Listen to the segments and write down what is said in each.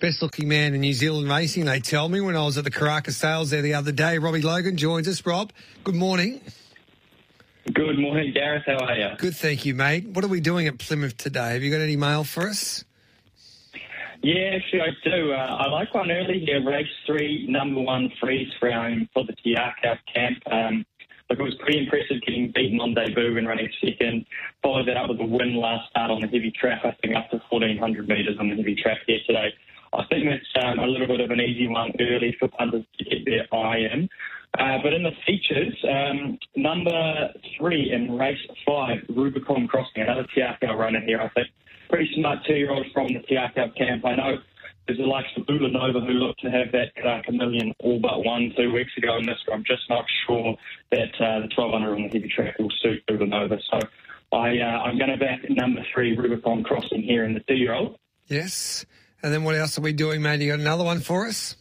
Best looking man in New Zealand racing, they tell me, when I was at the Karaka Sales there the other day. Robbie Logan joins us. Rob, good morning. Good morning, Gareth. How are you? Good, thank you, mate. What are we doing at Plymouth today? Have you got any mail for us? Yeah, actually, I do. Uh, I like one early here, race three, number one freeze frame for the Te Akau camp. Um, look, it was pretty impressive getting beaten on debut and running second. Followed that up with a win last start on the heavy track, I think up to 1,400 metres on the heavy track here today. I think that's um, a little bit of an easy one early for punters to get their eye in. Uh, but in the features, um, number three in race five, Rubicon Crossing, another Te Akau runner here, I think. Pretty smart two-year-old from the Te Akau camp. I know there's the likes of Ulanova who looked to have that Karaka Million all but won two weeks ago in this. I'm just not sure that uh, the 1200 on the heavy track will suit Ulanova. So I, uh, I'm going to back number three, Rubicon Crossing here in the two-year-old. Yes. And then what else are we doing, mate? You got another one for us?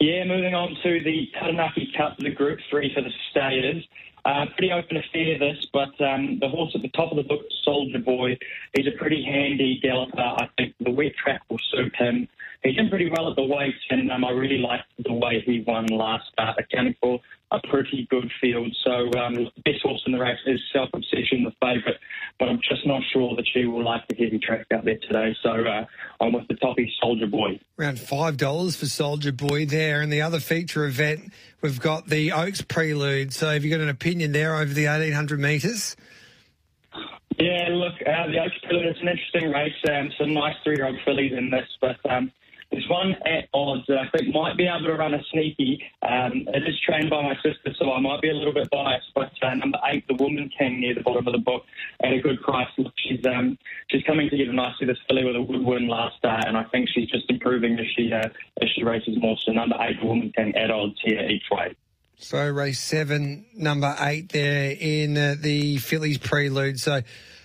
Yeah, moving on to the Taranaki Cup, the Group 3 for the Stayers. Uh, pretty open affair, this, but um, the horse at the top of the book, Soldier Boy, he's a pretty handy galloper. I think the wet track will suit him. He did pretty well at the weights, and um, I really liked the way he won last start, accounting for pretty good field. So um, best horse in the race is Self Obsession, the favourite, but I'm just not sure that she will like the heavy track out there today. So uh, I'm with the toppy Soldier Boy. Around $5 for Soldier Boy there. And the other feature event, we've got the Oaks Prelude. So have you got an opinion there over the 1800 metres? Yeah, look, uh, the Oaks Prelude, it's an interesting race. Um, some nice three-year-old fillies in this, but um, there's one at odds that I think might be able to run a sneaky. Um, it is trained by my sister, so I might be a little bit biased. But uh, number eight, the Woman King, near the bottom of the book, at a good price. Look, she's um, she's coming together nicely this filly with a good win last start, and I think she's just improving as she uh, as she races more. So number eight, the Woman King, at odds here each way. So race seven, number eight there in uh, the fillies prelude. So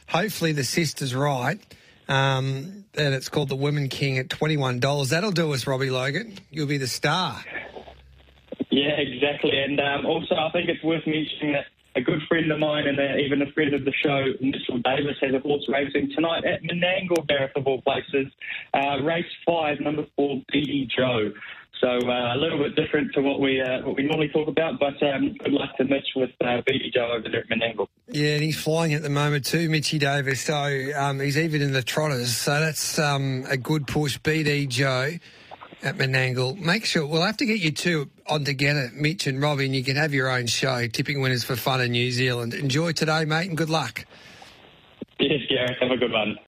hopefully the sister's right. Um, and it's called the Women King at $21. That'll do us, Robbie Logan. You'll be the star. Yeah, exactly. And um, also, I think it's worth mentioning that a good friend of mine and uh, even a friend of the show, Mitchell Davis, has a horse racing tonight at Menangle, Gareth of all places. Uh, race five, number four, BD Joe. So uh, a little bit different to what we uh, what we normally talk about, but um, good luck to Mitch with uh, Joe over there at Menangle. Yeah, and he's flying at the moment too, Mitchy Davis. So um, he's even in the trotters. So that's um, a good push. BD Joe at Menangle. Make sure we'll have to get you two on together, Mitch and Robbie, and you can have your own show, tipping winners for fun in New Zealand. Enjoy today, mate, and good luck. Yes, Gareth. Have a good one.